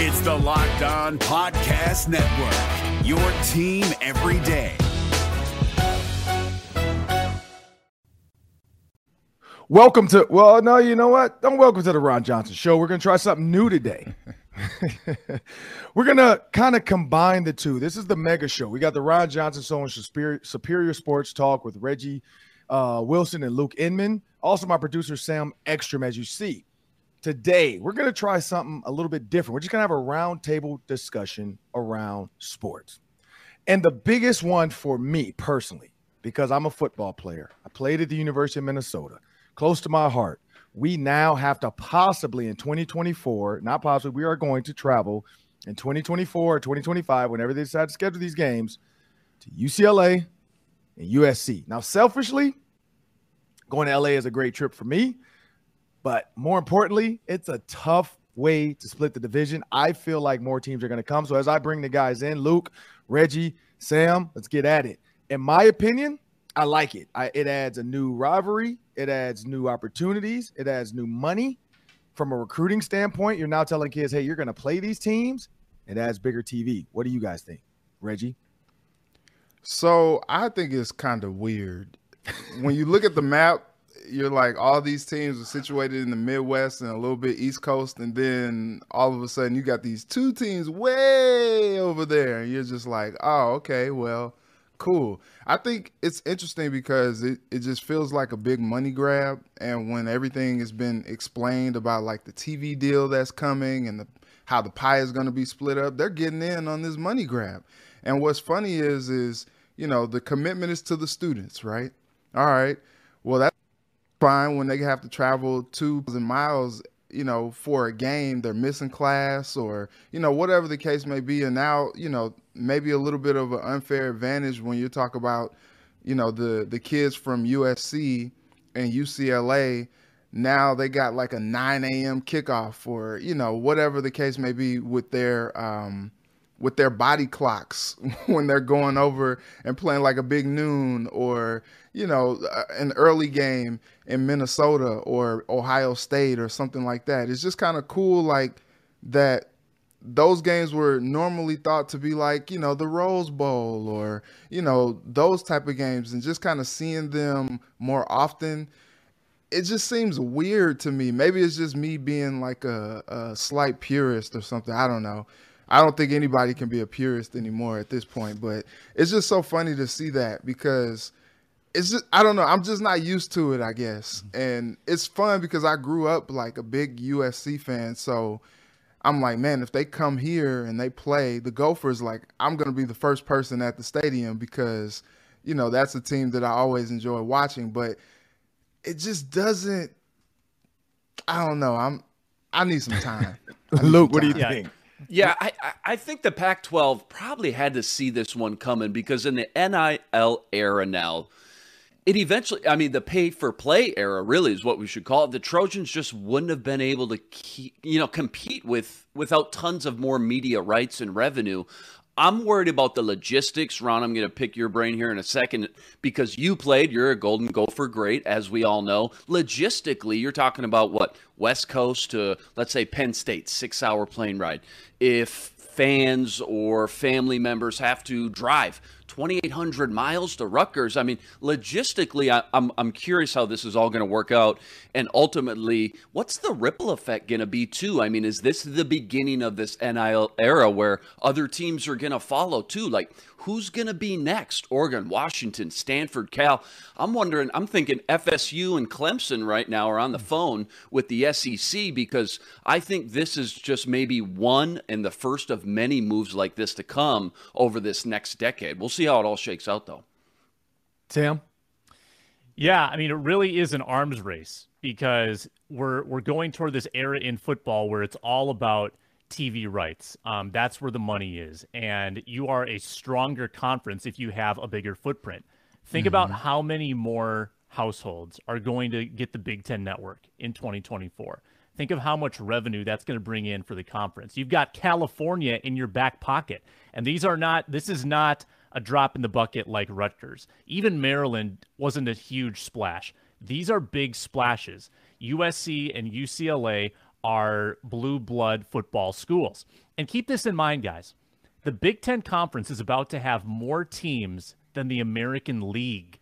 It's the Locked On Podcast Network, your team every day. Welcome to, well, no, you know what? Don't welcome to the Ron Johnson Show. We're going to try something new today. We're going to kind of combine the two. This is the mega show. We got the Ron Johnson Show and Superior, Superior Sports Talk with Reggie uh, Wilson and Luke Inman. Also, my producer, Sam Ekstrom, as you see. Today, we're going to try something a little bit different. We're just going to have a roundtable discussion around sports. And the biggest one for me personally, because I'm a football player, I played at the University of Minnesota close to my heart. We now have to possibly in 2024, not possibly, we are going to travel in 2024 or 2025, whenever they decide to schedule these games, to UCLA and USC. Now, selfishly, going to LA is a great trip for me, but more importantly, it's a tough way to split the division. I feel like more teams are going to come. So as I bring the guys in, Luke, Reggie, Sam, let's get at it. In my opinion, I like it. I, it adds a new rivalry. It adds new opportunities. It adds new money. From a recruiting standpoint, you're now telling kids, "Hey, you're going to play these teams." It adds bigger TV. What do you guys think, Reggie? So I think it's kind of weird when you look at the map. You're like all these teams are situated in the Midwest and a little bit East Coast, and then all of a sudden you got these two teams way over there, and you're just like, oh, okay, well, cool. I think it's interesting because it, it just feels like a big money grab. And when everything has been explained about like the TV deal that's coming and the, how the pie is going to be split up, they're getting in on this money grab. And what's funny is, is, you know, the commitment is to the students, right? All right. Well, that's fine when they have to travel 2,000 miles you know, for a game, they're missing class or, you know, whatever the case may be. And now, you know, maybe a little bit of an unfair advantage when you talk about, you know, the the kids from USC and UCLA. Now they got like a 9 a.m. kickoff or, you know, whatever the case may be with their um, with their body clocks when they're going over and playing like a big noon or you know uh, an early game in Minnesota or Ohio State or something like that. It's just kind of cool like that those games were normally thought to be like, you know, the Rose Bowl or, you know, those type of games and just kind of seeing them more often it just seems weird to me. Maybe it's just me being like a, a slight purist or something. I don't know. I don't think anybody can be a purist anymore at this point, but it's just so funny to see that because it's just I don't know, I'm just not used to it, I guess. Mm-hmm. And it's fun because I grew up like a big USC fan, so I'm like, man, if they come here and they play the Gophers, like I'm gonna be the first person at the stadium because you know that's a team that I always enjoy watching. But it just doesn't. I don't know. I'm. I need some time. Need Luke, some what do you think? Yeah, I, I think the Pac 12 probably had to see this one coming because in the NIL era now, it eventually, I mean, the pay for play era really is what we should call it. The Trojans just wouldn't have been able to, keep, you know, compete with without tons of more media rights and revenue. I'm worried about the logistics. Ron, I'm going to pick your brain here in a second because you played. You're a Golden Gopher great, as we all know. Logistically, you're talking about what? West Coast to, let's say, Penn State, six hour plane ride. If fans or family members have to drive 2,800 miles to Rutgers. I mean, logistically, I, am I'm, I'm curious how this is all going to work out. And ultimately, what's the ripple effect going to be, too? I mean, is this the beginning of this NIL era where other teams are going to follow, too? Like, who's going to be next? Oregon, Washington, Stanford, Cal. I'm wondering, I'm thinking FSU and Clemson right now are on the hmm. phone with the SEC because I think this is just maybe one and the first of many moves like this to come over this next decade. We'll see how it all shakes out, though. Sam? Yeah, I mean, it really is an arms race because we're we're going toward this era in football where it's all about – TV rights. Um, that's where the money is. And you are a stronger conference if you have a bigger footprint. Think mm-hmm. about how many more households are going to get the Big Ten network in 2024. Think of how much revenue that's going to bring in for the conference. You've got California in your back pocket. And these are not, this is not a drop in the bucket like Rutgers. Even Maryland wasn't a huge splash. These are big splashes. USC and UCLA are blue blood football schools. And keep this in mind, guys. The Big Ten Conference is about to have more teams than the American League.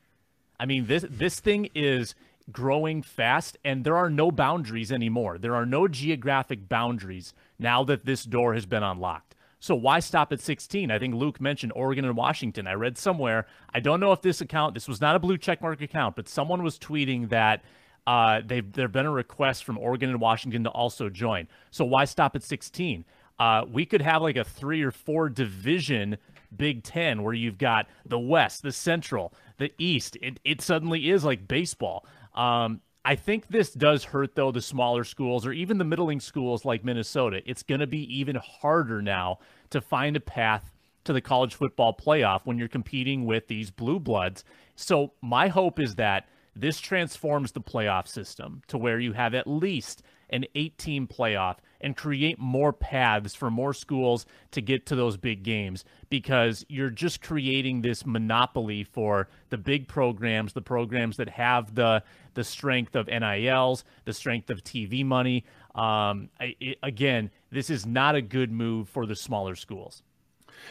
I mean, this this thing is growing fast, and there are no boundaries anymore. There are no geographic boundaries now that this door has been unlocked. So why stop at 16? I think Luke mentioned Oregon and Washington. I read somewhere, I don't know if this account, this was not a blue checkmark account, but someone was tweeting that uh, they've there been a request from Oregon and Washington to also join. So why stop at 16? Uh, we could have like a three or four division Big Ten where you've got the West, the Central, the East. It, it suddenly is like baseball. Um, I think this does hurt, though, the smaller schools or even the middling schools like Minnesota. It's going to be even harder now to find a path to the college football playoff when you're competing with these blue bloods. So, my hope is that this transforms the playoff system to where you have at least an eight team playoff and create more paths for more schools to get to those big games because you're just creating this monopoly for the big programs, the programs that have the the strength of NILs, the strength of TV money. Um, I, it, again, this is not a good move for the smaller schools.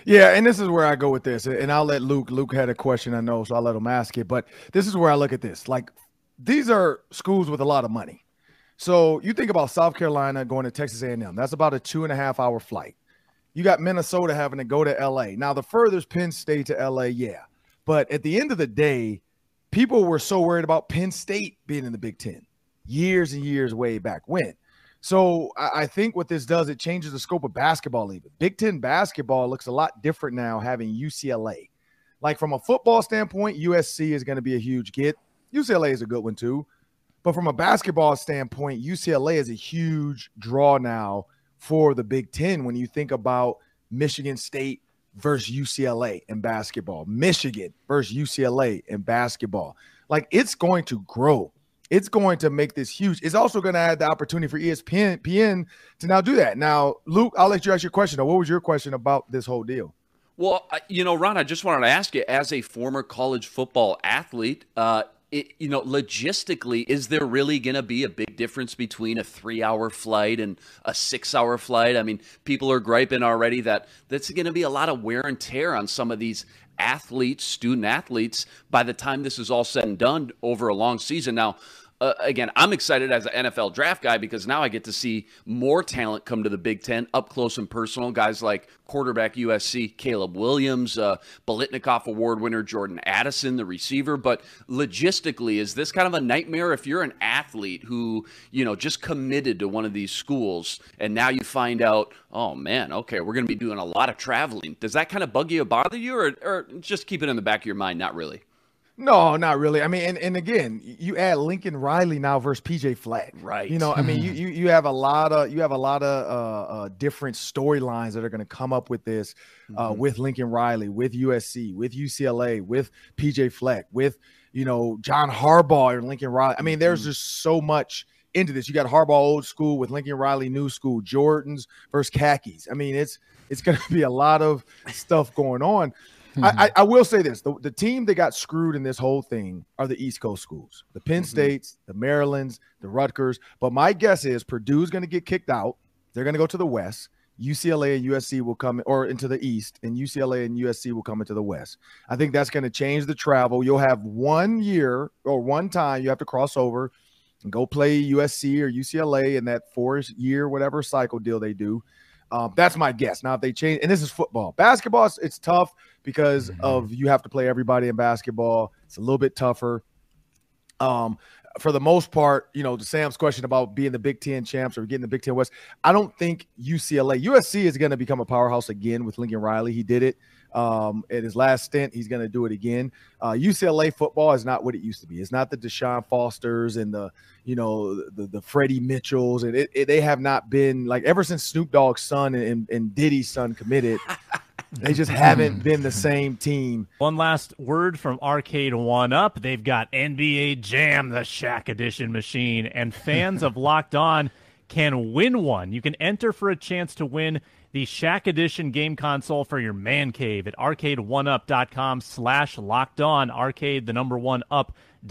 Yeah, and this is where I go with this, and I'll let Luke. Luke had a question, I know, so I'll let him ask it. But this is where I look at this. Like, these are schools with a lot of money. So you think about South Carolina going to Texas A&M. That's about a two and a half hour flight. You got Minnesota having to go to LA. Now the furthest Penn State to LA, yeah. But at the end of the day, people were so worried about Penn State being in the Big Ten years and years way back when. So I think what this does, it changes the scope of basketball. Even Big Ten basketball looks a lot different now having UCLA. Like from a football standpoint, USC is going to be a huge get. UCLA is a good one too. But from a basketball standpoint, UCLA is a huge draw now for the Big Ten when you think about Michigan State versus UCLA in basketball, Michigan versus UCLA in basketball. Like it's going to grow. It's going to make this huge. It's also going to add the opportunity for ESPN PN to now do that. Now, Luke, I'll let you ask your question. What was your question about this whole deal? Well, you know, Ron, I just wanted to ask you, as a former college football athlete, uh, it, you know, logistically, is there really going to be a big difference between a three-hour flight and a six-hour flight? I mean, people are griping already that that's going to be a lot of wear and tear on some of these athletes, student athletes, by the time this is all said and done over a long season. Now, uh, again, I'm excited as an NFL draft guy because now I get to see more talent come to the Big Ten up close and personal. Guys like quarterback USC Caleb Williams, uh, Biletnikoff Award winner Jordan Addison, the receiver. But logistically, is this kind of a nightmare if you're an athlete who you know just committed to one of these schools and now you find out, oh man, okay, we're going to be doing a lot of traveling. Does that kind of bug you or bother you, or, or just keep it in the back of your mind? Not really. No, not really. I mean, and, and again, you add Lincoln Riley now versus PJ Fleck. Right. You know, I mean, you you you have a lot of you have a lot of uh, uh different storylines that are going to come up with this, uh, mm-hmm. with Lincoln Riley, with USC, with UCLA, with PJ Fleck, with you know John Harbaugh and Lincoln Riley. I mean, there's mm-hmm. just so much into this. You got Harbaugh old school with Lincoln Riley new school, Jordans versus khakis. I mean, it's it's going to be a lot of stuff going on. Mm-hmm. I, I, will say this: the, the team that got screwed in this whole thing are the East Coast schools, the Penn mm-hmm. States, the Marylands, the Rutgers. But my guess is Purdue's going to get kicked out. They're going to go to the West. UCLA and USC will come or into the East, and UCLA and USC will come into the West. I think that's going to change the travel. You'll have one year or one time you have to cross over and go play USC or UCLA in that four year whatever cycle deal they do. Um, that's my guess. Now, if they change, and this is football, basketball, it's, it's tough because mm-hmm. of you have to play everybody in basketball. It's a little bit tougher. Um, for the most part, you know, to Sam's question about being the Big Ten champs or getting the Big Ten West, I don't think UCLA, USC is going to become a powerhouse again with Lincoln Riley. He did it um, at his last stint. He's going to do it again. Uh, UCLA football is not what it used to be. It's not the Deshaun Fosters and the, you know, the the Freddie Mitchells, and it, it, they have not been like ever since Snoop Dogg's son and, and Diddy's son committed. They just haven't mm. been the same team. One last word from Arcade One Up. They've got NBA Jam, the Shaq Edition machine, and fans of Locked On can win one. You can enter for a chance to win the Shaq Edition game console for your man cave at arcade1up.com slash locked on. Arcade, the number one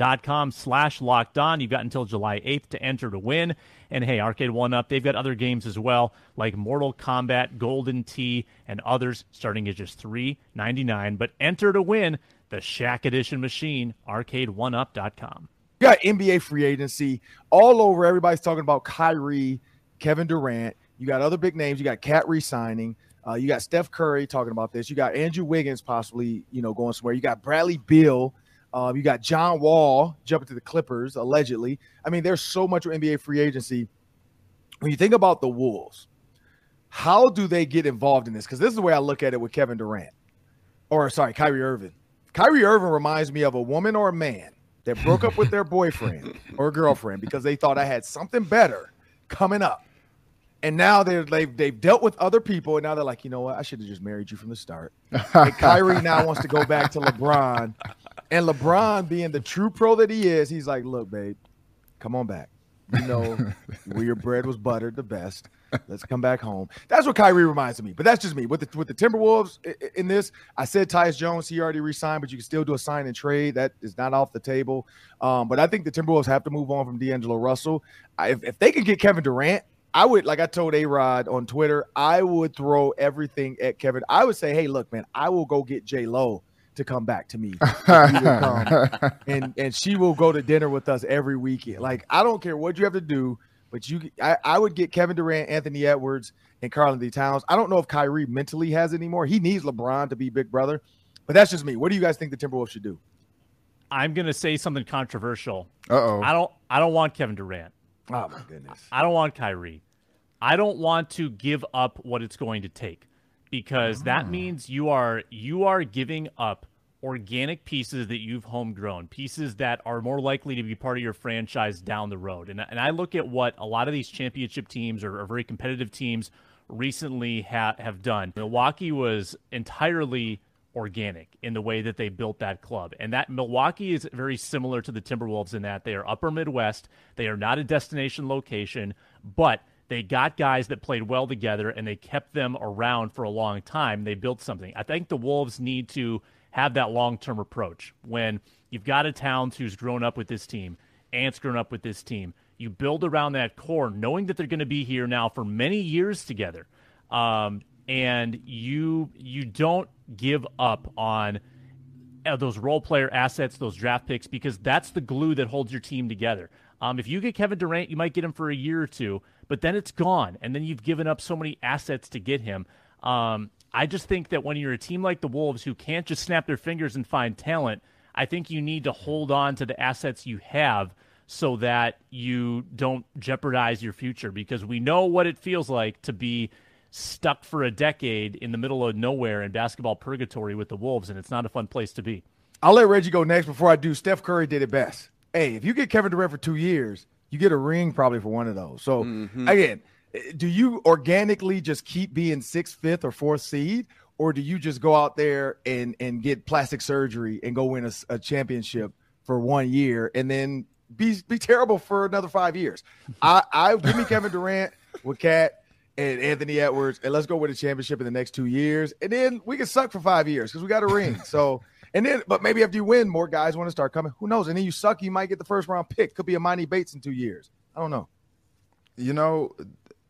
up.com slash locked on. You've got until July 8th to enter to win. And hey, Arcade One Up, they've got other games as well, like Mortal Kombat, Golden Tee, and others starting at just $3.99. But enter to win the Shaq Edition machine, arcade1up.com. You got NBA free agency all over. Everybody's talking about Kyrie, Kevin Durant. You got other big names. You got KAT re-signing. Uh, you got Steph Curry talking about this. You got Andrew Wiggins possibly, you know, going somewhere. You got Bradley Beal. Uh, you got John Wall jumping to the Clippers allegedly. I mean, there's so much NBA free agency. When you think about the Wolves, how do they get involved in this? Because this is the way I look at it with Kevin Durant, or sorry, Kyrie Irving. Kyrie Irving reminds me of a woman or a man that broke up with their boyfriend or girlfriend because they thought I had something better coming up and now they're they've they've dealt with other people, and now they're like, you know what? I should have just married you from the start. And Kyrie now wants to go back to LeBron, and LeBron, being the true pro that he is, he's like, look, babe, come on back. You know where your bread was buttered the best. Let's come back home. That's what Kyrie reminds me. But that's just me. With the with the Timberwolves in this, I said Tyus Jones, he already resigned, but you can still do a sign and trade. That is not off the table. Um, but I think the Timberwolves have to move on from D'Angelo Russell. I, if, if they can get Kevin Durant, I would like I told A Rod on Twitter, I would throw everything at Kevin. I would say, hey, look, man, I will go get J Lo to come back to me, and and she will go to dinner with us every weekend. Like I don't care what you have to do, but you, I, I would get Kevin Durant, Anthony Edwards, and Karl-Anthony Towns. I don't know if Kyrie mentally has anymore. He needs LeBron to be big brother, but that's just me. What do you guys think the Timberwolves should do? I'm gonna say something controversial. Uh oh. I don't. I don't want Kevin Durant. Oh my goodness. I don't want Kyrie. I don't want to give up what it's going to take because oh. that ah. means you are you are giving up organic pieces that you've homegrown, pieces that are more likely to be part of your franchise down the road. And, and I look at what a lot of these championship teams or, or very competitive teams recently ha- have done. Milwaukee was entirely organic in the way that they built that club. And that Milwaukee is very similar to the Timberwolves in that they are upper Midwest. They are not a destination location, but they got guys that played well together and they kept them around for a long time. They built something. I think the Wolves need to have that long term approach. When you've got a Towns who's grown up with this team, Ant's grown up with this team, you build around that core, knowing that they're going to be here now for many years together. Um, and you you don't give up on uh, those role player assets, those draft picks, because that's the glue that holds your team together. Um, if you get Kevin Durant, you might get him for a year or two, but then it's gone, and then you've given up so many assets to get him. Um, I just think that when you're a team like the Wolves who can't just snap their fingers and find talent, I think you need to hold on to the assets you have so that you don't jeopardize your future because we know what it feels like to be stuck for a decade in the middle of nowhere in basketball purgatory with the Wolves, and it's not a fun place to be. I'll let Reggie go next before I do. Steph Curry did it best. Hey, if you get Kevin Durant for two years, you get a ring probably for one of those. So mm-hmm. again, do you organically just keep being sixth, fifth, or fourth seed, or do you just go out there and and get plastic surgery and go win a, a championship for one year and then be be terrible for another five years? I I give me Kevin Durant with KAT and Anthony Edwards, and let's go win a championship in the next two years, and then we can suck for five years because we got a ring. So. And then, but maybe after you win, more guys want to start coming. Who knows? And then you suck, you might get the first round pick. Could be Emoni Bates in two years. I don't know. You know,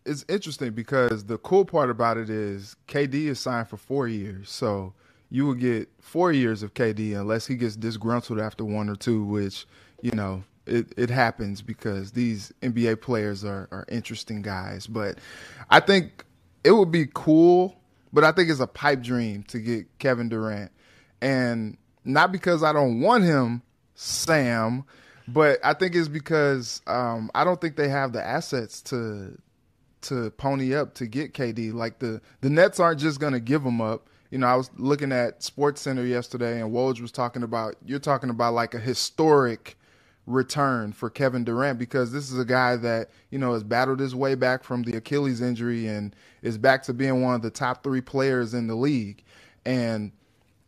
it's interesting because the cool part about it is KD is signed for four years. So you will get four years of KD unless he gets disgruntled after one or two, which, you know, it, it happens because these NBA players are, are interesting guys. But I think it would be cool, but I think it's a pipe dream to get Kevin Durant and not because I don't want him, Sam, but I think it's because um, I don't think they have the assets to to pony up to get KD. Like the the Nets aren't just going to give him up. You know, I was looking at Sports Center yesterday, and Woj was talking about you're talking about like a historic return for Kevin Durant because this is a guy that you know has battled his way back from the Achilles injury and is back to being one of the top three players in the league. And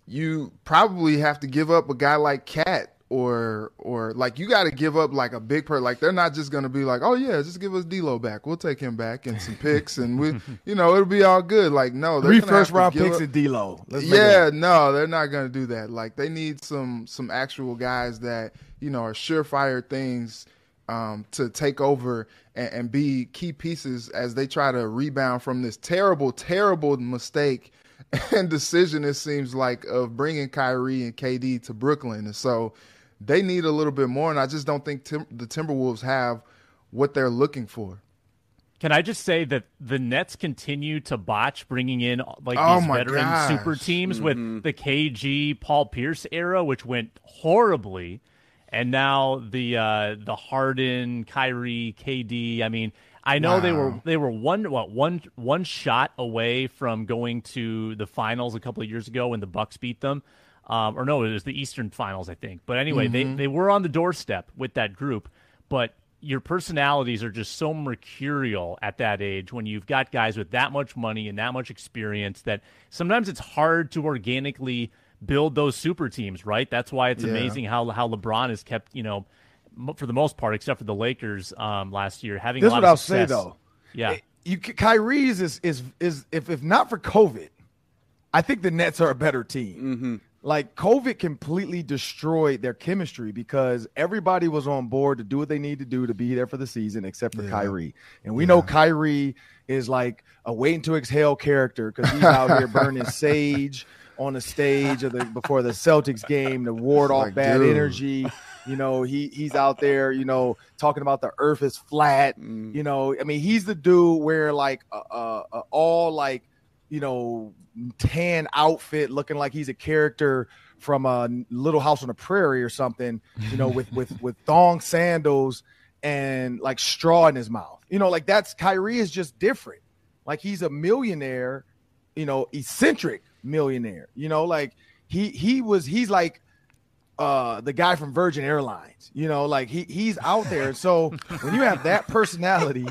you probably have to give up a guy like KAT or or like you got to give up like a big per like they're not just gonna be like oh yeah just give us D'Lo back. We'll take him back and some picks and we you know it'll be all good. Like no three first round picks up, and D'Lo. Yeah no they're not gonna do that. Like they need some some actual guys that you know are surefire things um, to take over and, and be key pieces as they try to rebound from this terrible terrible mistake and decision it seems like of bringing Kyrie and KD to Brooklyn and so they need a little bit more, and I just don't think Tim- the Timberwolves have what they're looking for. Can I just say that the Nets continue to botch bringing in like oh these veteran gosh. super teams mm-hmm. with the KG Paul Pierce era, which went horribly, and now the uh, the Harden, Kyrie, KD. I mean, I know wow. they were they were one what one one shot away from going to the finals a couple of years ago when the Bucks beat them um, or no, it was the Eastern Finals, I think. But anyway, mm-hmm. they they were on the doorstep with that group, but your personalities are just so mercurial at that age when you've got guys with that much money and that much experience that sometimes it's hard to organically build those super teams, right? That's why it's yeah. amazing how how LeBron has kept, you know, for the most part, except for the Lakers um, last year, having. This is what I'll say though. Yeah, it, you Kyrie's is is is if if not for COVID, I think the Nets are a better team. Mm-hmm like COVID completely destroyed their chemistry because everybody was on board to do what they need to do to be there for the season, except for yeah. Kyrie. And we yeah. know Kyrie is like a waiting to exhale character because he's out here burning sage on the stage of the before the Celtics game to ward off like, bad dude. energy. You know, he he's out there, you know, talking about the earth is flat. Mm. You know, I mean, he's the dude where like uh, uh, all like you know tan outfit, looking like he's a character from a Little House on the Prairie or something, you know, with with with thong sandals and like straw in his mouth. You know, like that's Kyrie is just different. Like he's a millionaire, you know, eccentric millionaire. You know, like he he was he's like uh the guy from Virgin Airlines. You know, like he he's out there. So when you have that personality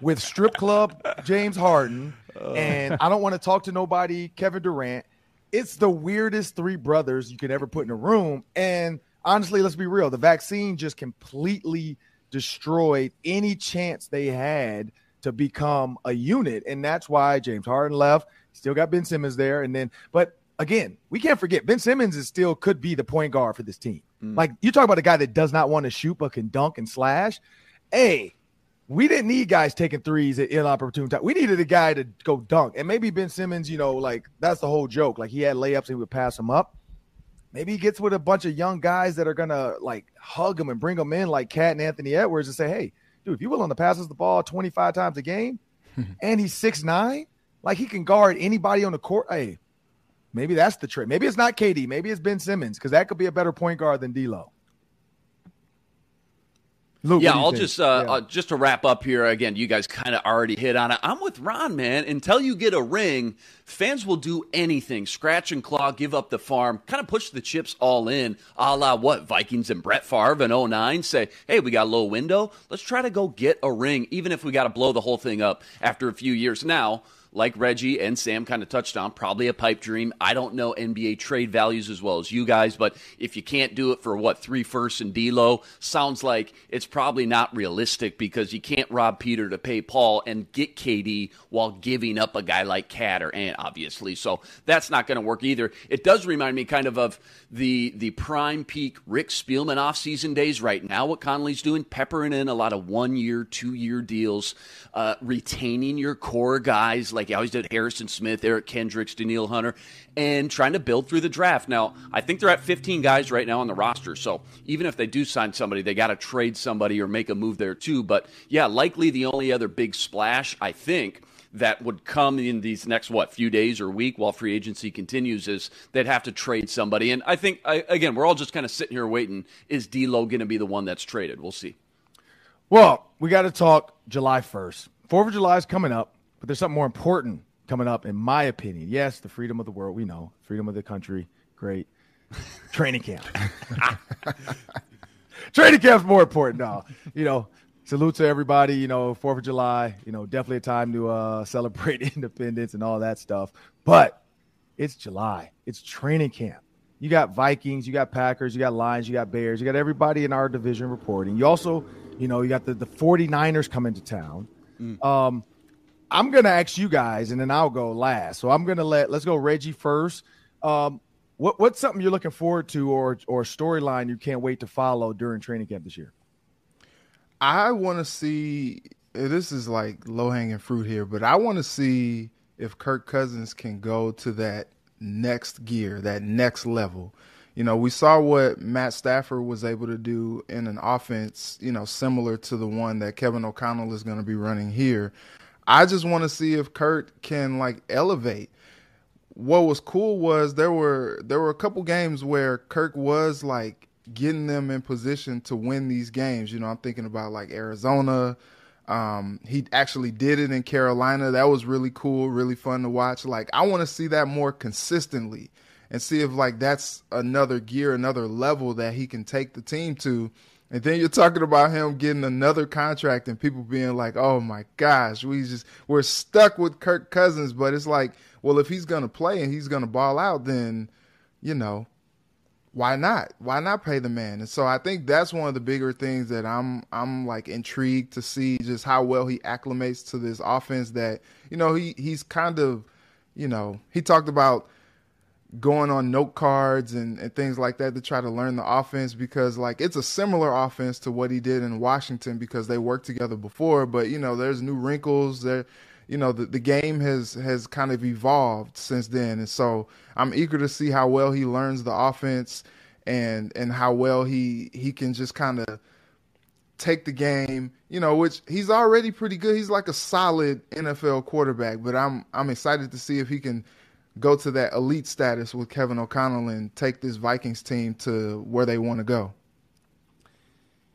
with strip club James Harden and I don't want to talk to nobody, Kevin Durant. It's the weirdest three brothers you could ever put in a room. And honestly, let's be real, the vaccine just completely destroyed any chance they had to become a unit. And that's why James Harden left. Still got Ben Simmons there. And then, but again, we can't forget Ben Simmons is still could be the point guard for this team. Mm. Like you talk about a guy that does not want to shoot but can dunk and slash. Hey, we didn't need guys taking threes at inopportune time. We needed a guy to go dunk. And maybe Ben Simmons, you know, like that's the whole joke. Like he had layups and he would pass them up. Maybe he gets with a bunch of young guys that are gonna like hug him and bring him in like KAT and Anthony Edwards and say, Hey, dude, if you're willing to pass us the ball 25 times a game and he's six nine, like he can guard anybody on the court. Hey, maybe that's the trick. Maybe it's not KD, maybe it's Ben Simmons, because that could be a better point guard than D'Lo. Luke, yeah, I'll just uh, yeah. uh, just to wrap up here again. You guys kind of already hit on it. I'm with Ron, man. Until you get a ring, fans will do anything, scratch and claw, give up the farm, kind of push the chips all in, a la what Vikings and Brett Favre in 09 say, hey, we got a little window. Let's try to go get a ring, even if we got to blow the whole thing up after a few years. Now like Reggie and Sam kind of touched on, probably a pipe dream. I don't know NBA trade values as well as you guys, but if you can't do it for what three firsts and D'Lo, sounds like it's probably not realistic because you can't rob Peter to pay Paul and get KD while giving up a guy like KAT or Ant, obviously. So that's not going to work either. It does remind me kind of of the the prime peak Rick Spielman offseason days right now. What Connelly's doing, peppering in a lot of one year, two year deals, uh, retaining your core guys like like he always did Harrison Smith, Eric Kendricks, Danielle Hunter, and trying to build through the draft. Now, I think they're at 15 guys right now on the roster. So even if they do sign somebody, they got to trade somebody or make a move there too. But yeah, likely the only other big splash, I think, that would come in these next what few days or week while free agency continues is they'd have to trade somebody. And I think I, again, we're all just kind of sitting here waiting. Is D'Lo going to be the one that's traded? We'll see. Well, we got to talk July 1st. Fourth of July is coming up. But there's something more important coming up, in my opinion. Yes, the freedom of the world, we know. Freedom of the country, great. Training camp. Training camp's more important now. You know, salute to everybody. You know, Fourth of July. You know, definitely a time to uh, celebrate independence and all that stuff. But it's July. It's training camp. you got Vikings, you got Packers, you got Lions, you got Bears, you got everybody in our division reporting. You also, you know, you got the, the 49ers coming to town. Mm. Um, I'm to ask you guys, and then I'll go last. So I'm to let, let's go Reggie first. Um, what, what's something you're looking forward to or, or storyline you can't wait to follow during training camp this year? I want to see, this is like low hanging fruit here, but I want to see if Kirk Cousins can go to that next gear, that next level. You know, we saw what Matt Stafford was able to do in an offense, you know, similar to the one that Kevin O'Connell is going to be running here. I just want to see if Kirk can like elevate. What was cool was there were there were a couple games where Kirk was like getting them in position to win these games. You know, I'm thinking about like Arizona, um, he actually did it in Carolina. That was really cool, really fun to watch. Like I want to see that more consistently and see if like that's another gear, another level that he can take the team to. And then you're talking about him getting another contract and people being like, "Oh my gosh, we just we're stuck with Kirk Cousins." But it's like, well, if he's gonna play and he's gonna ball out, then you know why not? Why not pay the man? And so I think that's one of the bigger things that I'm I'm like intrigued to see just how well he acclimates to this offense that, you know, he he's kind of, you know, he talked about going on note cards and, and things like that to try to learn the offense because like it's a similar offense to what he did in Washington because they worked together before, but you know, there's new wrinkles there. You know the, the game has has kind of evolved since then. And so i'm eager to see how well he learns the offense and and how well he he can just kind of take the game you know which he's already pretty good. He's like a solid nfl quarterback but i'm i'm excited to see if he can go to that elite status with kevin o'connell and take this vikings team to where they want to go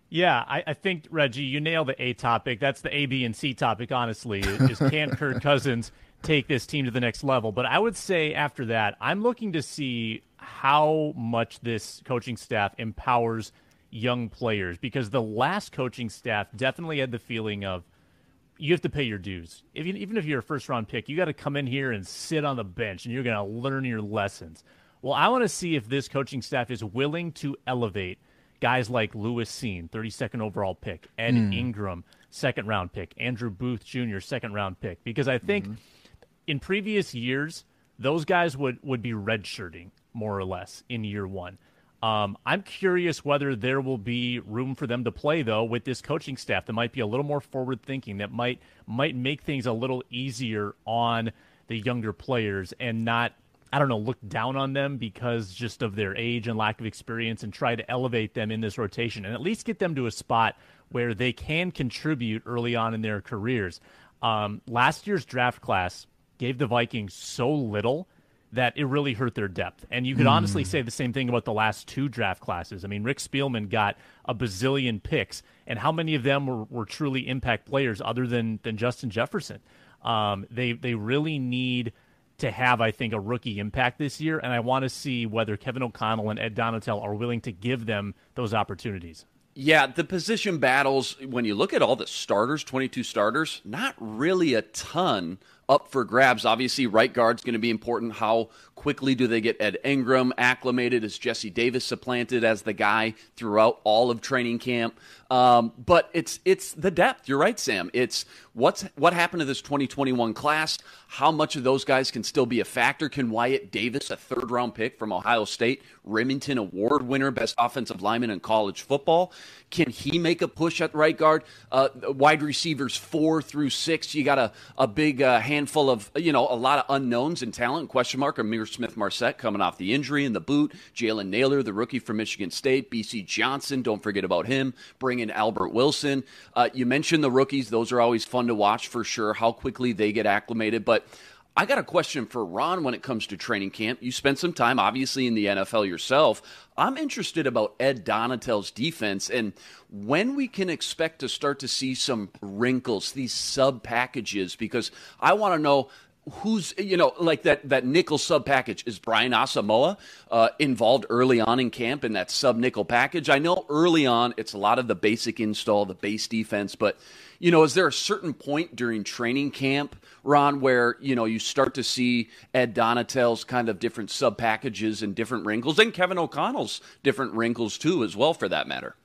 yeah, I, I, think Reggie, you nailed the A topic. That's the A, B, and C topic. Honestly, is can Kirk Cousins take this team to the next level? But I would say after that, I'm looking to see how much this coaching staff empowers young players because the last coaching staff definitely had the feeling of you have to pay your dues. If you, even if you're a first round pick, you got to come in here and sit on the bench and you're going to learn your lessons. Well, I want to see if this coaching staff is willing to elevate guys like Lewis Cine, 32nd overall pick, Ed mm. Ingram, second round pick, Andrew Booth Jr., second round pick. Because I think mm-hmm. in previous years, those guys would, would be redshirting more or less in year one. Um, I'm curious whether there will be room for them to play though with this coaching staff that might be a little more forward thinking, that might might make things a little easier on the younger players and not I don't know, look down on them because just of their age and lack of experience and try to elevate them in this rotation and at least get them to a spot where they can contribute early on in their careers. Um, last year's draft class gave the Vikings so little that it really hurt their depth. And you could mm. honestly say the same thing about the last two draft classes. I mean, Rick Spielman got a bazillion picks, and how many of them were, were truly impact players other than, than Justin Jefferson? Um, they, they really need – to have, I think, a rookie impact this year. And I want to see whether Kevin O'Connell and Ed Donatell are willing to give them those opportunities. Yeah, the position battles, when you look at all the starters, 22 starters, not really a ton up for grabs. Obviously, right guard's going to be important. How quickly do they get Ed Ingram acclimated? Is Jesse Davis supplanted as the guy throughout all of training camp? Um, but it's it's the depth. You're right, Sam. It's what's what happened to this 2021 class. How much of those guys can still be a factor? Can Wyatt Davis, a third round pick from Ohio State, Remington Award winner, best offensive lineman in college football, can he make a push at right guard? Uh, wide receivers four through six, you got a a big uh, handful of you know a lot of unknowns and talent. Question mark. Ihmir Smith Marsette coming off the injury in the boot. Jalen Nailor, the rookie from Michigan State. Bisi Johnson, don't forget about him. Bring in Albert Wilson. Uh, you mentioned the rookies; those are always fun to watch for sure. How quickly they get acclimated, but. I got a question for Ron when it comes to training camp. You spent some time, obviously, in the NFL yourself. I'm interested about Ed Donatell's defense and when we can expect to start to see some wrinkles, these sub packages, because I want to know who's you know like that that nickel sub package is Brian Asamoah uh, involved early on in camp in that sub nickel package. I know early on it's a lot of the basic install, the base defense, but you know, is there a certain point during training camp, Ron, where you know you start to see Ed Donatell's kind of different sub packages and different wrinkles, and Kevin O'Connell's different wrinkles too, as well, for that matter.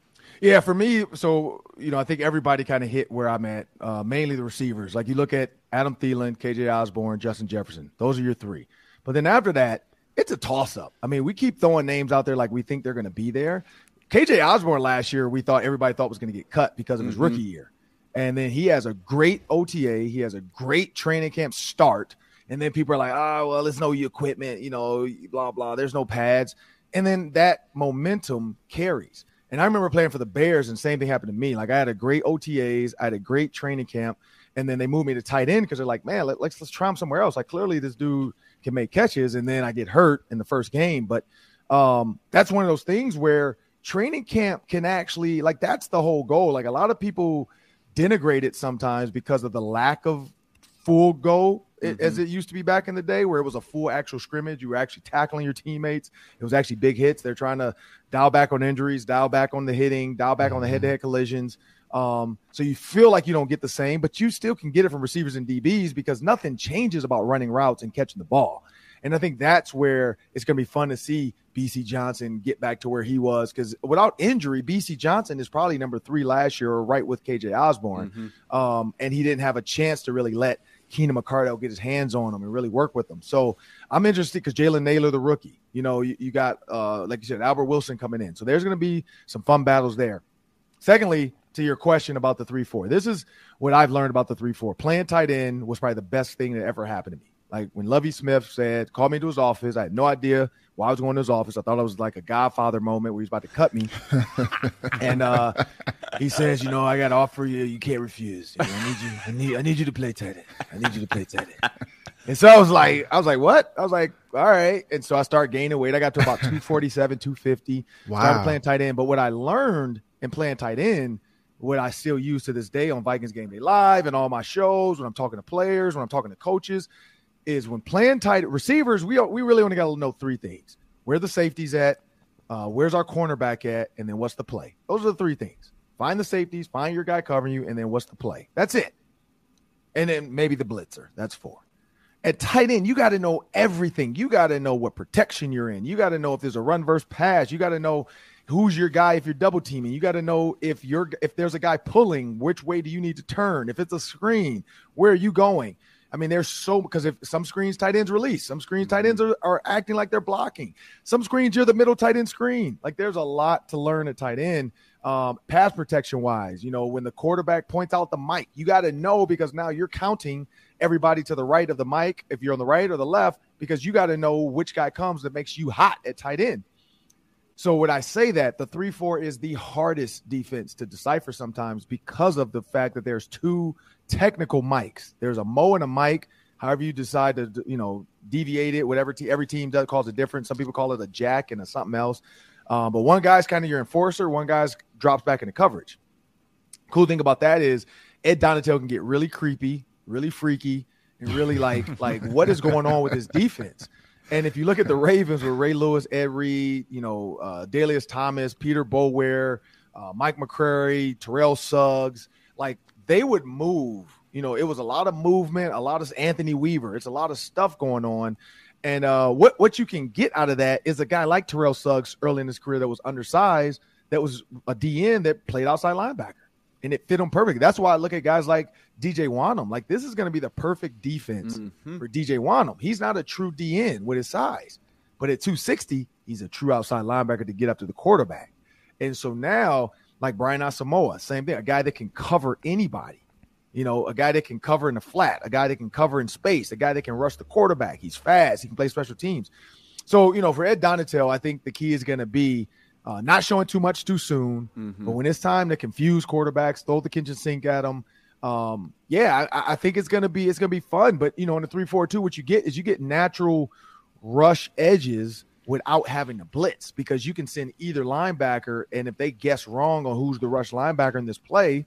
Yeah, for me, so you know, I think everybody kind of hit where I'm at. Uh, mainly the receivers. Like you look at Adam Thielen, KJ Osborn, Justin Jefferson. Those are your three. But then after that, it's a toss up. I mean, we keep throwing names out there like we think they're going to be there. KJ Osborn last year, we thought everybody thought was going to get cut because of his mm-hmm. rookie year. And then he has a great OTA. He has a great training camp start. And then people are like, oh, well, there's no equipment, you know, blah, blah. There's no pads. And then that momentum carries. And I remember playing for the Bears, and same thing happened to me. Like I had a great OTAs, I had a great training camp, and then they moved me to tight end because they're like, man, let, us let's, let's try him somewhere else. Like clearly this dude can make catches, and then I get hurt in the first game. But um, that's one of those things where training camp can actually like that's the whole goal. Like a lot of people denigrate it sometimes because of the lack of full go mm-hmm. as it used to be back in the day where it was a full actual scrimmage. You were actually tackling your teammates. It was actually big hits. They're trying to dial back on injuries, dial back on the hitting, dial back mm-hmm. on the head to head collisions. Um, so you feel like you don't get the same, but you still can get it from receivers and DBs because nothing changes about running routes and catching the ball. And I think that's where it's going to be fun to see Bisi Johnson get back to where he was because without injury, Bisi Johnson is probably number three last year, or right with KJ Osborn. Mm-hmm. Um, and he didn't have a chance to really let Keenan McCardell get his hands on him and really work with him. So I'm interested because Jalen Nailor, the rookie, you know, you, you got, uh, like you said, Albert Wilson coming in. So there's going to be some fun battles there. Secondly, to your question about the 3 4, this is what I've learned about the 3 4. Playing tight end was probably the best thing that ever happened to me. Like when Lovie Smith said, called me to his office, I had no idea why I was going to his office. I thought it was like a Godfather moment where he was about to cut me. and uh, he says, you know, I got to offer you, you can't refuse. You know, I need you, I need, I need you to play tight end. I need you to play tight end. And so I was like, I was like, what? I was like, all right. And so I started gaining weight. I got to about 247, 250. Wow. Started playing tight end. But what I learned in playing tight end, what I still use to this day on Vikings Game Day Live and all my shows, when I'm talking to players, when I'm talking to coaches, is when playing tight receivers, we we really only got to know three things: where the safety's at, uh, where's our cornerback at, and then what's the play. Those are the three things. Find the safeties, find your guy covering you, and then what's the play. That's it. And then maybe the blitzer. That's four. At tight end, you got to know everything. You got to know what protection you're in. You got to know if there's a run versus pass. You got to know who's your guy if you're double teaming. You got to know if you're if there's a guy pulling, which way do you need to turn? If it's a screen, where are you going? I mean, there's so because if some screens tight ends release, some screens tight ends mm-hmm. are, are acting like they're blocking. Some screens you're the middle tight end screen. Like there's a lot to learn at tight end. Um, pass protection wise, you know, when the quarterback points out the mic, you got to know because now you're counting everybody to the right of the mic if you're on the right or the left because you got to know which guy comes that makes you hot at tight end. So when I say that the three four is the hardest defense to decipher sometimes because of the fact that there's two technical mics. There's a Mo and a mic. However you decide to you know deviate it, whatever te- every team does calls it different. Some people call it a jack and a something else. Um, but one guy's kind of your enforcer. One guy's drops back into coverage. Cool thing about that is Ed Donatell can get really creepy, really freaky, and really like like what is going on with his defense. And if you look at the Ravens with Ray Lewis, Ed Reed, you know, uh, Dalius Thomas, Peter Boulware, uh, Mike McCrary, Terrell Suggs, like they would move. You know, it was a lot of movement, a lot of Anthony Weaver. It's a lot of stuff going on. And uh, what what you can get out of that is a guy like Terrell Suggs early in his career that was undersized, that was a DN that played outside linebacker, and it fit him perfectly. That's why I look at guys like DJ Wonnum. Like this is going to be the perfect defense mm-hmm. for DJ Wonnum. He's not a true DN with his size, but at 260, he's a true outside linebacker to get up to the quarterback. And so now like Brian Asamoah, same thing, a guy that can cover anybody. You know, a guy that can cover in the flat, a guy that can cover in space, a guy that can rush the quarterback. He's fast. He can play special teams. So, you know, for Ed Donatell, I think the key is going to be uh, not showing too much too soon. Mm-hmm. But when it's time to confuse quarterbacks, throw the kitchen sink at them. Um, yeah, I, I think it's gonna be it's gonna be fun. But you know, in the three four two, what you get is you get natural rush edges without having to blitz because you can send either linebacker, and if they guess wrong on who's the rush linebacker in this play,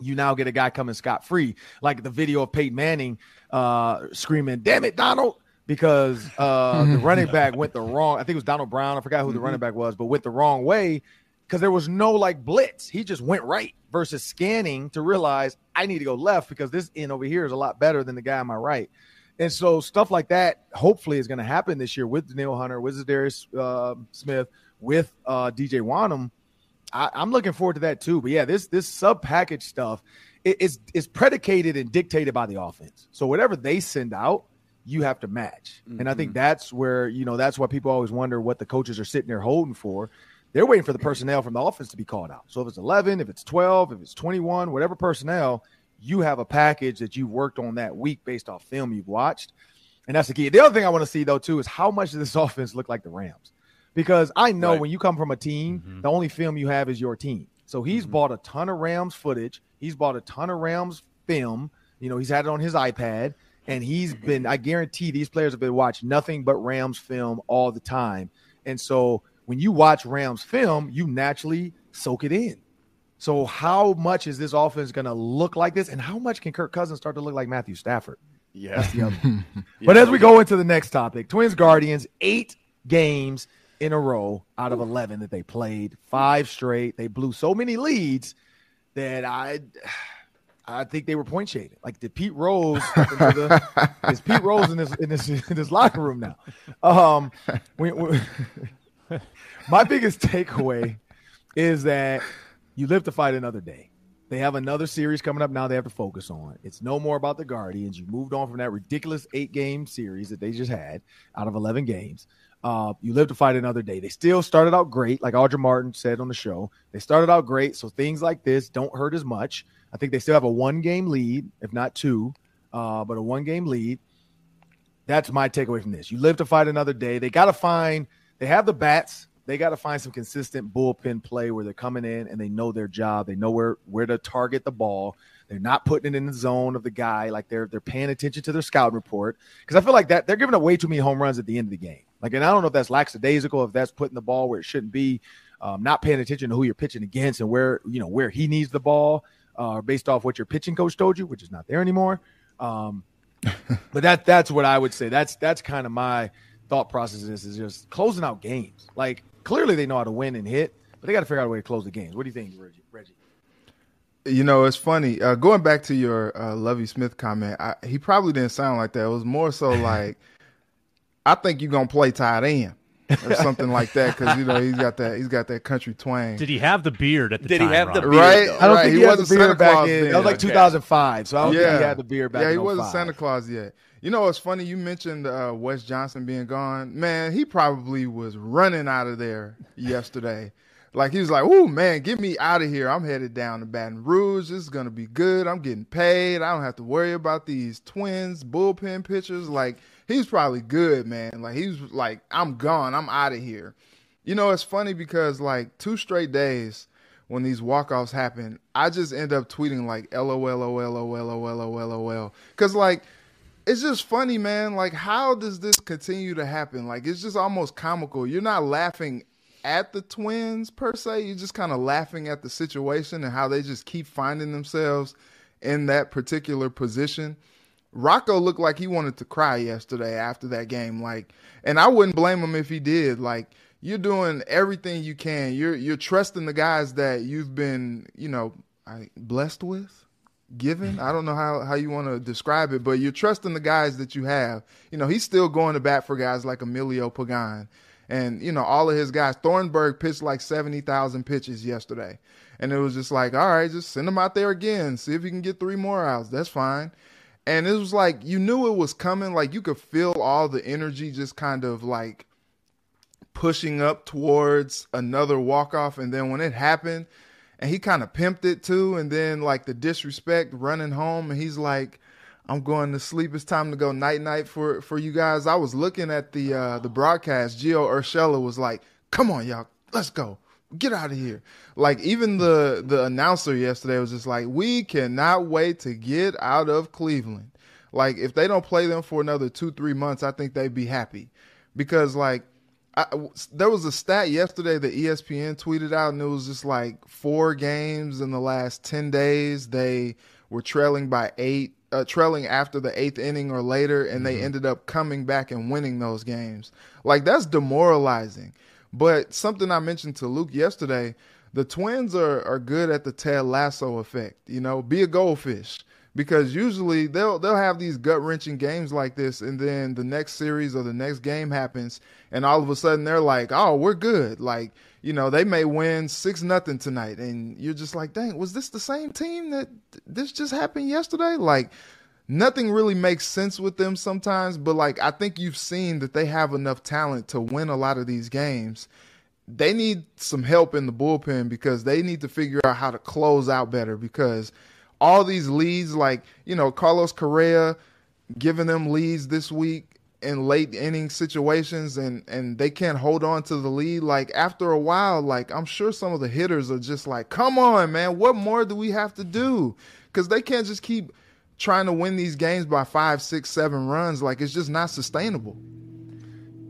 you now get a guy coming scot free, like the video of Peyton Manning uh, screaming, "Damn it, Donald!" because uh, the running back went the wrong. I think it was Donald Brown. I forgot who the running back was, but went the wrong way because there was no like blitz. He just went right versus scanning to realize I need to go left because this end over here is a lot better than the guy on my right. And so stuff like that hopefully is going to happen this year with Danielle Hunter, with Darius uh, Smith, with uh, DJ Wonnum. I, am looking forward to that too. But yeah, this this sub package stuff it, is is predicated and dictated by the offense. So whatever they send out, you have to match. Mm-hmm. And I think mm-hmm. that's where you know that's why people always wonder what the coaches are sitting there holding for. They're waiting for the personnel from the offense to be called out. So if it's 11, if it's 12, if it's 21, whatever personnel, you have a package that you've worked on that week based off film you've watched. And that's the key. The other thing I want to see though too is how much does this offense look like the Rams? because I know right. when you come from a team, mm-hmm. the only film you have is your team. So he's mm-hmm. bought a ton of Rams footage. He's bought a ton of Rams film. You know, he's had it on his iPad, and he's been. I guarantee these players have been watching nothing but Rams film all the time. And so when you watch Rams film, you naturally soak it in. So how much is this offense going to look like this, and how much can Kirk Cousins start to look like Matthew Stafford? Yeah. yeah. But as we go into the next topic, Twins Guardians eight games in a row out of 11 that they played, five straight. They blew so many leads that I I think they were point shaded. Like did Pete Rose the, is Pete Rose in this in this in this locker room now. Um we, we, my biggest takeaway is that you live to fight another day. They have another series coming up now they have to focus on. It's no more about the Guardians. You moved on from that ridiculous eight game series that they just had out of 11 games. Uh, you live to fight another day. They still started out great, like Audra Martin said on the show. They started out great, so things like this don't hurt as much. I think they still have a one game lead, if not two, uh, but a one game lead. That's my takeaway from this. You live to fight another day. They got to find, they have the bats. They got to find some consistent bullpen play where they're coming in and they know their job. They know where where to target the ball. They're not putting it in the zone of the guy. Like they're they're paying attention to their scout report because I feel like that they're giving away too many home runs at the end of the game. Like, and I don't know if that's lackadaisical, if that's putting the ball where it shouldn't be, um, not paying attention to who you're pitching against and where you know where he needs the ball, uh, based off what your pitching coach told you, which is not there anymore. Um, but that that's what I would say. That's that's kind of my thought process. Is is just closing out games. Like clearly they know how to win and hit, but they got to figure out a way to close the games. What do you think, Reggie? Reggie? You know, it's funny. Uh, going back to your uh, Lovie Smith comment, I, he probably didn't sound like that. It was more so like I think you're gonna play tight end or something like that because you know he's got that he's got that country twang. Did he have the beard at the Did time? he have Robert? the beard? Right, I don't right. think he, he, had wasn't the beard Santa back Claus in. then. That was like Okay. 2005, so I don't yeah, think he had the beard back. Then. Yeah, in he wasn't Santa Claus yet. You know, it's funny you mentioned uh, Wes Johnson being gone. Man, he probably was running out of there yesterday. Like he was like, "Ooh, man, get me out of here! I'm headed down to Baton Rouge. This is gonna be good. I'm getting paid. I don't have to worry about these twins bullpen pitchers. Like he's probably good, man. Like he's like, I'm gone. I'm out of here. You know, it's funny because like two straight days when these walk-offs happen, I just end up tweeting like LOL, LOL, LOL, LOL, LOL. Cause like it's just funny, man. Like, how does this continue to happen? Like, it's just almost comical. You're not laughing at the twins per se. You're just kind of laughing at the situation and how they just keep finding themselves in that particular position. Rocco looked like he wanted to cry yesterday after that game. Like, and I wouldn't blame him if he did. Like, you're doing everything you can. You're you're trusting the guys that you've been, you know, blessed with, given. I don't know how how you want to describe it, but you're trusting the guys that you have. You know, he's still going to bat for guys like Emilio Pagan, and you know all of his guys. Thornburg pitched like seventy thousand pitches yesterday, and it was just like, all right, just send him out there again, see if he can get three more outs. That's fine. And it was like you knew it was coming. Like you could feel all the energy just kind of like pushing up towards another walk off. And then when it happened, and he kind of pimped it too, and then like the disrespect running home, and he's like, "I'm going to sleep. It's time to go night night for for you guys." I was looking at the uh, the broadcast. Gio Urshela was like, "Come on, y'all, let's go." Get out of here! Like even the the announcer yesterday was just like, "We cannot wait to get out of Cleveland." Like if they don't play them for another two three months, I think they'd be happy because like I, there was a stat yesterday that ESPN tweeted out, and it was just like four games in the last ten days. They were trailing by eight, uh, trailing after the eighth inning or later, and they ended up coming back and winning those games. Like that's demoralizing. But something I mentioned to Luke yesterday, the Twins are are good at the Ted Lasso effect. You know, be a goldfish because usually they'll they'll have these gut wrenching games like this, and then the next series or the next game happens, and all of a sudden they're like, "Oh, we're good." Like you know, they may win six nothing tonight, and you're just like, "Dang, was this the same team that this just happened yesterday?" Like nothing really makes sense with them sometimes, but like I think you've seen that they have enough talent to win a lot of these games. They need some help in the bullpen because they need to figure out how to close out better because all these leads, like, you know, Carlos Correa giving them leads this week in late inning situations and and they can't hold on to the lead like after a while like i'm sure some of the hitters are just like come on man what more do we have to do because they can't just keep trying to win these games by five six seven runs like it's just not sustainable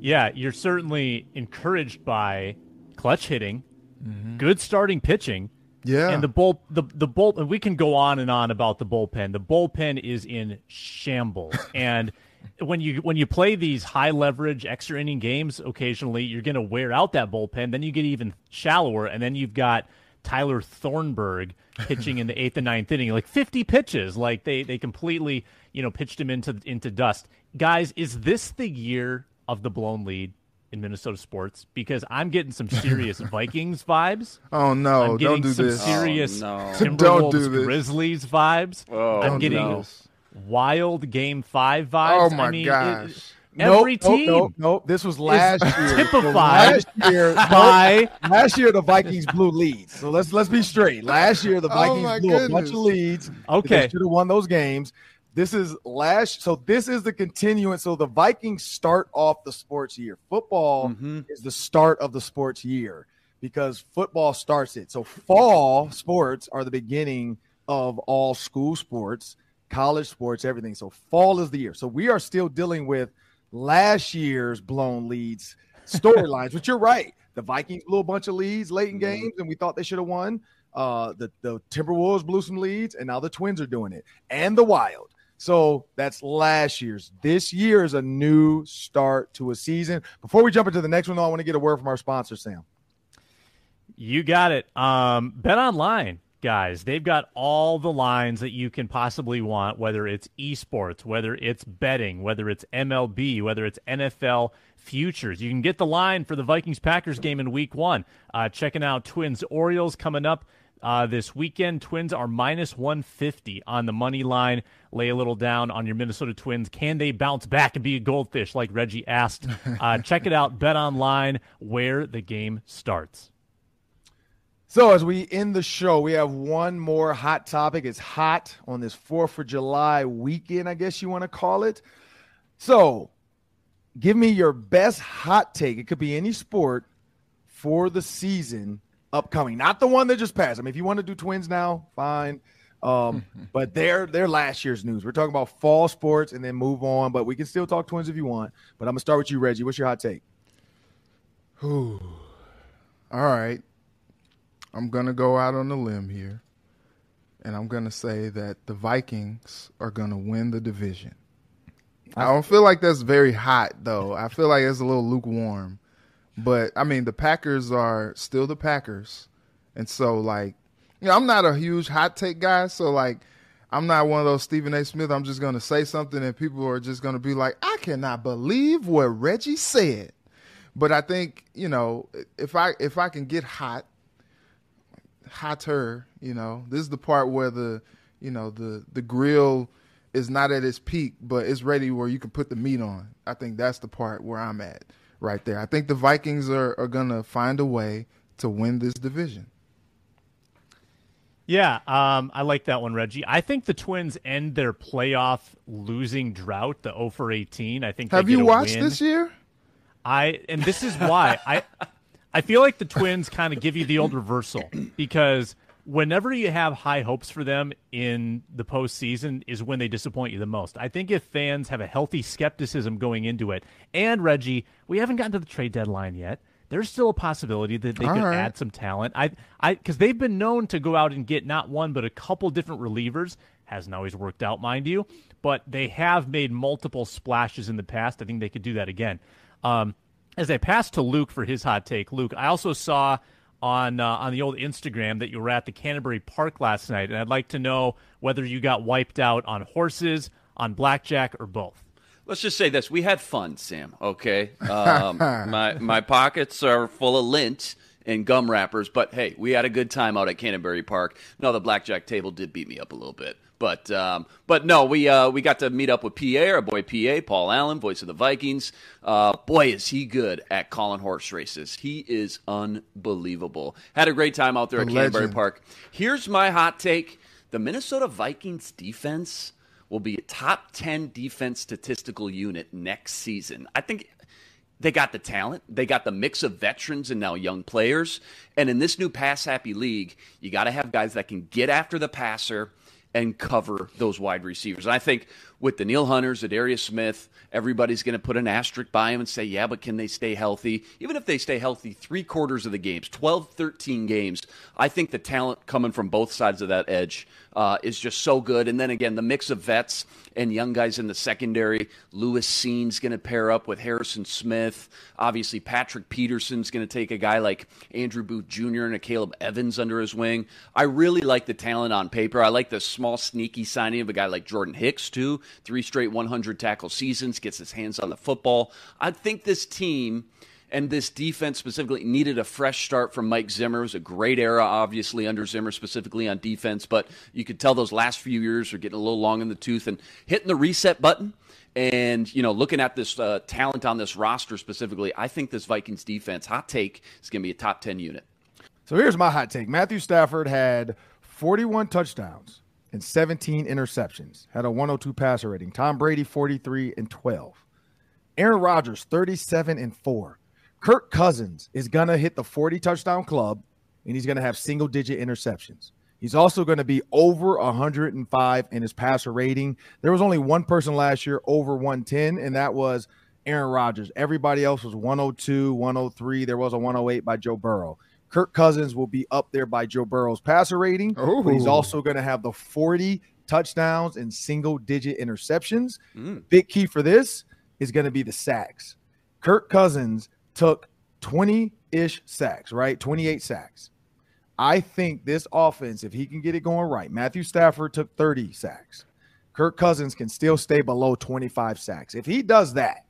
yeah you're certainly encouraged by clutch hitting mm-hmm. good starting pitching yeah. And the bull the the bull and we can go on and on about the bullpen. The bullpen is in shambles. and when you when you play these high leverage extra inning games occasionally, you're going to wear out that bullpen. Then you get even shallower and then you've got Tyler Thornburg pitching in the 8th and ninth inning like 50 pitches. Like they they completely, you know, pitched him into into dust. Guys, is this the year of the blown lead? in Minnesota sports because I'm getting some serious Vikings vibes. Oh no! I'm getting don't do some this. Oh, serious Oh, no. Timberwolves do. Grizzlies vibes. Oh, I'm getting this. wild Game Five vibes. Oh my I mean, it- every nope, team Nope, nope, This was last year. Typified last year, by last year the Vikings blew leads. So let's let's be straight. Last year the Oh, Vikings my blew a bunch of leads. Okay. Should have won those games. This is last. So this is the continuance. So the Vikings start off the sports year. Football Mhm. is the start of the sports year because football starts it. So fall sports are the beginning of all school sports, college sports, everything. So fall is the year. So we are still dealing with last year's blown leads storylines, but you're right. The Vikings blew a bunch of leads late in games, and we thought they should have won. Uh, the, the Timberwolves blew some leads, and now the Twins are doing it, and the Wild. So that's last year's. This year is a new start to a season. Before we jump into the next one, though, I want to get a word from our sponsor, Sam. You got it. Um, Bet online, guys. They've got all the lines that you can possibly want, whether it's esports, whether it's betting, whether it's MLB, whether it's NFL futures. You can get the line for the Vikings Packers game in week one. Uh, checking out Twins Orioles coming up. Uh, this weekend, Twins are minus 150 on the money line. Lay a little down on your Minnesota Twins. Can they bounce back and be a goldfish, like Reggie asked? Uh, check it out, Bet Online, where the game starts. So as we end the show, we have one more hot topic. It's hot on this 4th of July weekend, I guess you want to call it. So give me your best hot take. It could be any sport for the season upcoming, not the one that just passed. I mean, if you want to do twins now, fine. Um, but they're they're last year's news. We're talking about fall sports and then move on, but we can still talk twins if you want. But I'm gonna start with you, Reggie. What's your hot take? All right. I'm going to go out on a limb here. And I'm going to say that the Vikings are going to win the division. I don't feel like that's very hot, though. I feel like it's a little lukewarm. But, I mean, the Packers are still the Packers. And so, like, you know, I'm not a huge hot take guy. So, like, I'm not one of those Stephen A. Smith. I'm just going to say something and people are just going to be like, I cannot believe what Reggie said. But I think, you know, if I if I can get hot, hotter, you know, this is the part where the, you know, the the grill is not at its peak, but it's ready where you can put the meat on. I think that's the part where I'm at right there. I think the Vikings are, are gonna find a way to win this division. Yeah, um, I like that one, Reggie. I think the Twins end their playoff losing drought, the 0 for 18. I think. Have you watched win. this year? I and this is why I I feel like the Twins kind of give you the old reversal because whenever you have high hopes for them in the postseason is when they disappoint you the most. I think if fans have a healthy skepticism going into it, and Reggie, we haven't gotten to the trade deadline yet. There's still a possibility that they All could right. add some talent. I, I, because they've been known to go out and get not one but a couple different relievers. Hasn't always worked out, mind you, but they have made multiple splashes in the past. I think they could do that again. Um, as I pass to Luke for his hot take, Luke, I also saw on uh, on the old Instagram that you were at the Canterbury Park last night, and I'd like to know whether you got wiped out on horses, on blackjack, or both. Let's just say this: we had fun, Sam. Okay, um, my my pockets are full of lint and gum wrappers, but hey, we had a good time out at Canterbury Park. No, the blackjack table did beat me up a little bit, but um, but no, we uh, we got to meet up with PA, our boy PA, Paul Allen, voice of the Vikings. Uh, boy, is he good at calling horse races. He is unbelievable. Had a great time out there A at Canterbury. Park. Here's my hot take: the Minnesota Vikings defense will be a top 10 defense statistical unit next season. I think they got the talent, they got the mix of veterans and now young players. And in this new pass happy league, you got to have guys that can get after the passer and cover those wide receivers. And I think with the Danielle Hunters, the Darius Smith, everybody's going to put an asterisk by him and say, yeah, but can they stay healthy? Even if they stay healthy three quarters of the games, 12, 13 games, I think the talent coming from both sides of that edge uh, is just so good. And then again, the mix of vets and young guys in the secondary. Lewis Cine's going to pair up with Harrison Smith. Obviously, Patrick Peterson's going to take a guy like Andrew Booth Jr. and Akayleb Evans under his wing. I really like the talent on paper. I like the small, sneaky signing of a guy like Jordan Hicks, too. Three straight 100 tackle seasons, gets his hands on the football. I think this team and this defense specifically needed a fresh start from Mike Zimmer. It was a great era, obviously, under Zimmer, specifically on defense, but you could tell those last few years are getting a little long in the tooth and hitting the reset button. And, you know, looking at this uh, talent on this roster specifically, I think this Vikings defense, hot take, is going to be a top 10 unit. So here's my hot take. Matthew Stafford had 41 touchdowns and 17 interceptions, had a 102 passer rating. Tom Brady 43 and 12. Aaron Rodgers 37 and 4. Kirk Cousins is going to hit the 40 touchdown club and he's going to have single digit interceptions. He's also going to be over 105 in his passer rating. There was only one person last year over 110 and that was Aaron Rodgers. Everybody else was 102, 103. There was a 108 by Joe Burrow. Kirk Cousins will be up there by Joe Burrow's passer rating, but he's also going to have the 40 touchdowns and single digit interceptions. Mm. Big key for this is going to be the sacks. Kirk Cousins took 20 ish sacks, right? 28 sacks. I think this offense, if he can get it going right, Matthew Stafford took 30 sacks. Kirk Cousins can still stay below 25 sacks. If he does that,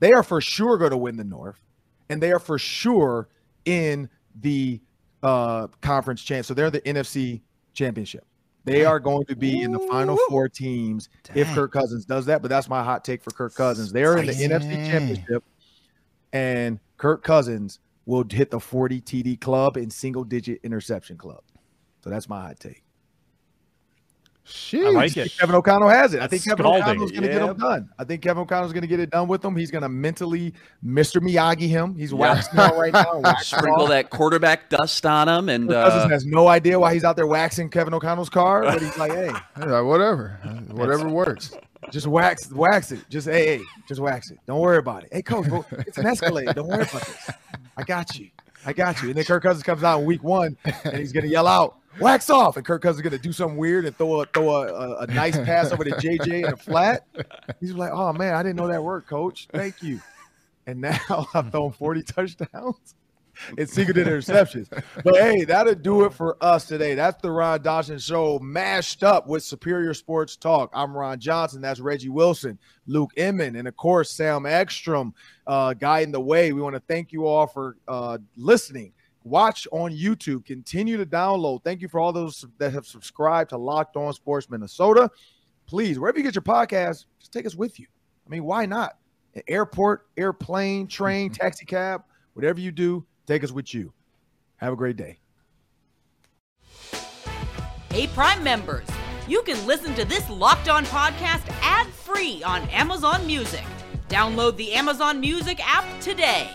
they are for sure going to win the North, and they are for sure in the uh, conference champ. So they're the NFC championship. They are going to be in the final four teams if Dang. Kirk Cousins does that. But that's my hot take for Kirk Cousins. They're in the NFC championship, and Kirk Cousins will hit the 40 TD club and single digit interception club. So that's my hot take. Sheesh. I like it. Kevin O'Connell has it. I think Kevin scalding. O'Connell's going to get Yeah. him done. I think Kevin O'Connell's going to get it done with him. He's going to mentally Mr. Miyagi him. He's Yeah. waxing all right now. Sprinkle that quarterback dust on him. And Kirk Cousins uh, has no idea why he's out there waxing Kevin O'Connell's car, but he's like, hey, like, whatever, whatever works. Just wax, wax it. Just hey, hey, just wax it. Don't worry about it. Hey, coach, it's an Escalade. Don't worry about this. I got you. I got you. And then Kirk Cousins comes out in week one, and he's gonna yell out, "Wax off!" And Kirk Cousins is gonna do something weird and throw a throw a, a, nice pass over to JJ in a flat. He's like, "Oh man, I didn't know that worked, coach. Thank you." And now I've thrown 40 touchdowns and digit interceptions. But hey, that'll do it for us today. That's the Ron Dawson Show mashed up with Superior Sports Talk. I'm Ron Johnson. That's Reggie Wilson, Luke Inman, and of course, Sam Ekstrom uh, guiding the way. We want to thank you all for uh, listening. Watch on YouTube. Continue to download. Thank you for all those that have subscribed to Locked On Sports Minnesota. Please, wherever you get your podcast, just take us with you. I mean, why not? An airport, airplane, train, taxi cab, whatever you do, take us with you. Have a great day. Hey, Prime members, you can listen to this Locked On podcast ad free on Amazon Music. Download the Amazon Music app today.